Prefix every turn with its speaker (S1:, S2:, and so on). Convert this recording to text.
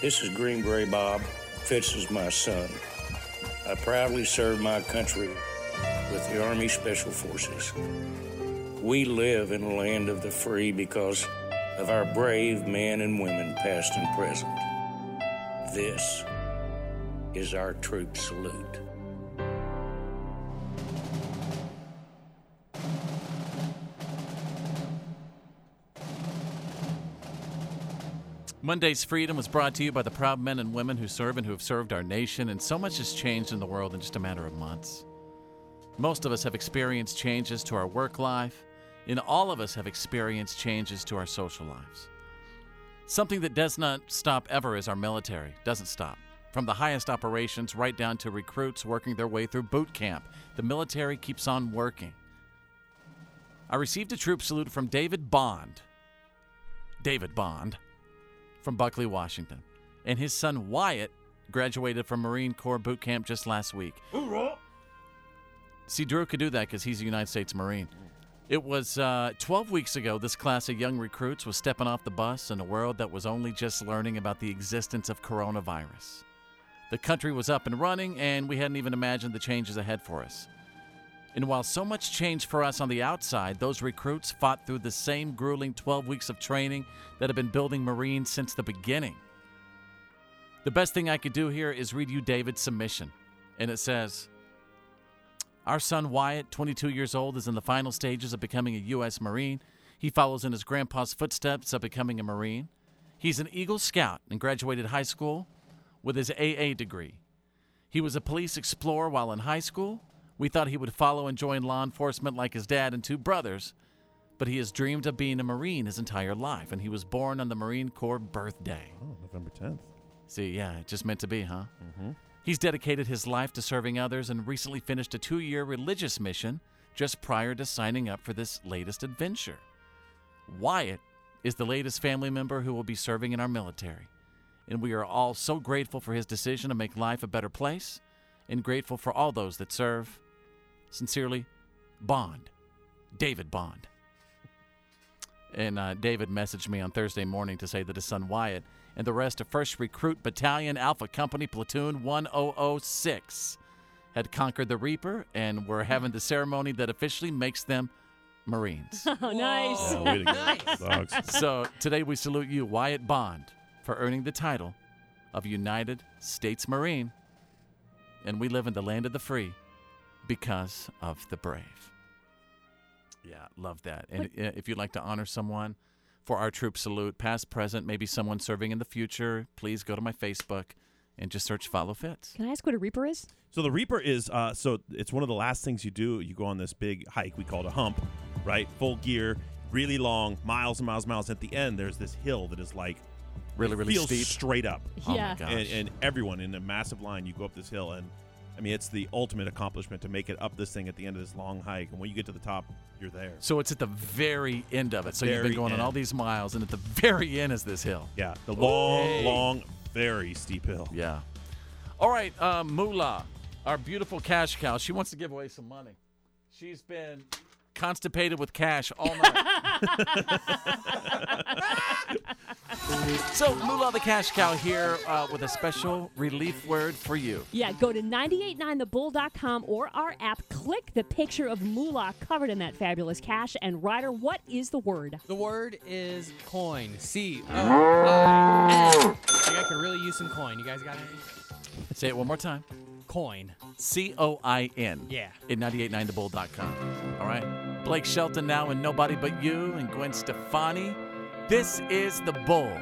S1: This is Green Beret Bob. Fitz is my son. I proudly serve my country with the Army Special Forces. We live in a land of the free because of our brave men and women, past and present. This is our troop salute.
S2: Monday's Freedom was brought to you by the proud men and women who serve and who have served our nation, and so much has changed in the world in just a matter of months. Most of us have experienced changes to our work life, and all of us have experienced changes to our social lives. Something that does not stop ever is our military. Doesn't stop. From the highest operations right down to recruits working their way through boot camp, the military keeps on working. I received a troop salute from David Bond. David Bond from Buckley, Washington. And his son Wyatt graduated from Marine Corps boot camp just last week. See, Drew could do that because he's a United States Marine. It was uh, 12 weeks ago, this class of young recruits was stepping off the bus in a world that was only just learning about the existence of coronavirus. The country was up and running, and we hadn't even imagined the changes ahead for us. And while so much changed for us on the outside, those recruits fought through the same grueling 12 weeks of training that have been building Marines since the beginning. The best thing I could do here is read you David's submission. And it says Our son Wyatt, 22 years old, is in the final stages of becoming a U.S. Marine. He follows in his grandpa's footsteps of becoming a Marine. He's an Eagle Scout and graduated high school with his AA degree. He was a police explorer while in high school. We thought he would follow and join law enforcement like his dad and two brothers, but he has dreamed of being a Marine his entire life, and he was born on the Marine Corps birthday.
S3: Oh, November 10th.
S2: See, yeah, it just meant to be, huh? Mm-hmm. He's dedicated his life to serving others and recently finished a two year religious mission just prior to signing up for this latest adventure. Wyatt is the latest family member who will be serving in our military, and we are all so grateful for his decision to make life a better place and grateful for all those that serve. Sincerely, Bond. David Bond. And uh, David messaged me on Thursday morning to say that his son Wyatt and the rest of 1st Recruit Battalion Alpha Company Platoon 1006 had conquered the Reaper and were having the ceremony that officially makes them Marines.
S4: Oh, nice.
S3: Oh, way to go,
S2: so today we salute you, Wyatt Bond, for earning the title of United States Marine. And we live in the land of the free because of the brave. Yeah, love that. And if you'd like to honor someone for our troop salute, past, present, maybe someone serving in the future, please go to my Facebook and just search Follow Fitz.
S4: Can I ask what a Reaper is?
S3: So the Reaper is uh, so it's one of the last things you do. You go on this big hike we call it a hump, right? Full gear, really long, miles and miles and miles. At the end, there's this hill that is like
S2: Really, really
S3: feels
S2: steep.
S3: straight up.
S2: Oh
S4: Yeah.
S2: my gosh.
S3: and, and everyone in a massive line, you go up this hill, and I mean, it's the ultimate accomplishment to make it up this thing at the end of this long hike. And when you get to the top, you're there.
S2: so it's at the very end of it. So you've been
S3: Very
S2: going on all these miles, and at the very end is this hill.
S3: Yeah, the long,
S2: Hey.
S3: long, very steep hill.
S2: Yeah. All right, uh, Moolah, our beautiful cash cow. She wants to give away some money. She's been constipated with cash all night. so, Moolah the cash cow here uh, with a special relief word for you.
S4: Yeah, go to 989thebull.com or our app. Click the picture of Moolah covered in that fabulous cash. And Ryder, what is the word?
S5: The word is coin. C O I N. I think I could really use some coin. You guys got any?
S2: Say it one more time.
S5: Coin.
S2: C O I N.
S5: Yeah.
S2: At 989thebull.com. All right. Blake Shelton now and Nobody But You and Gwen Stefani. This is The Bull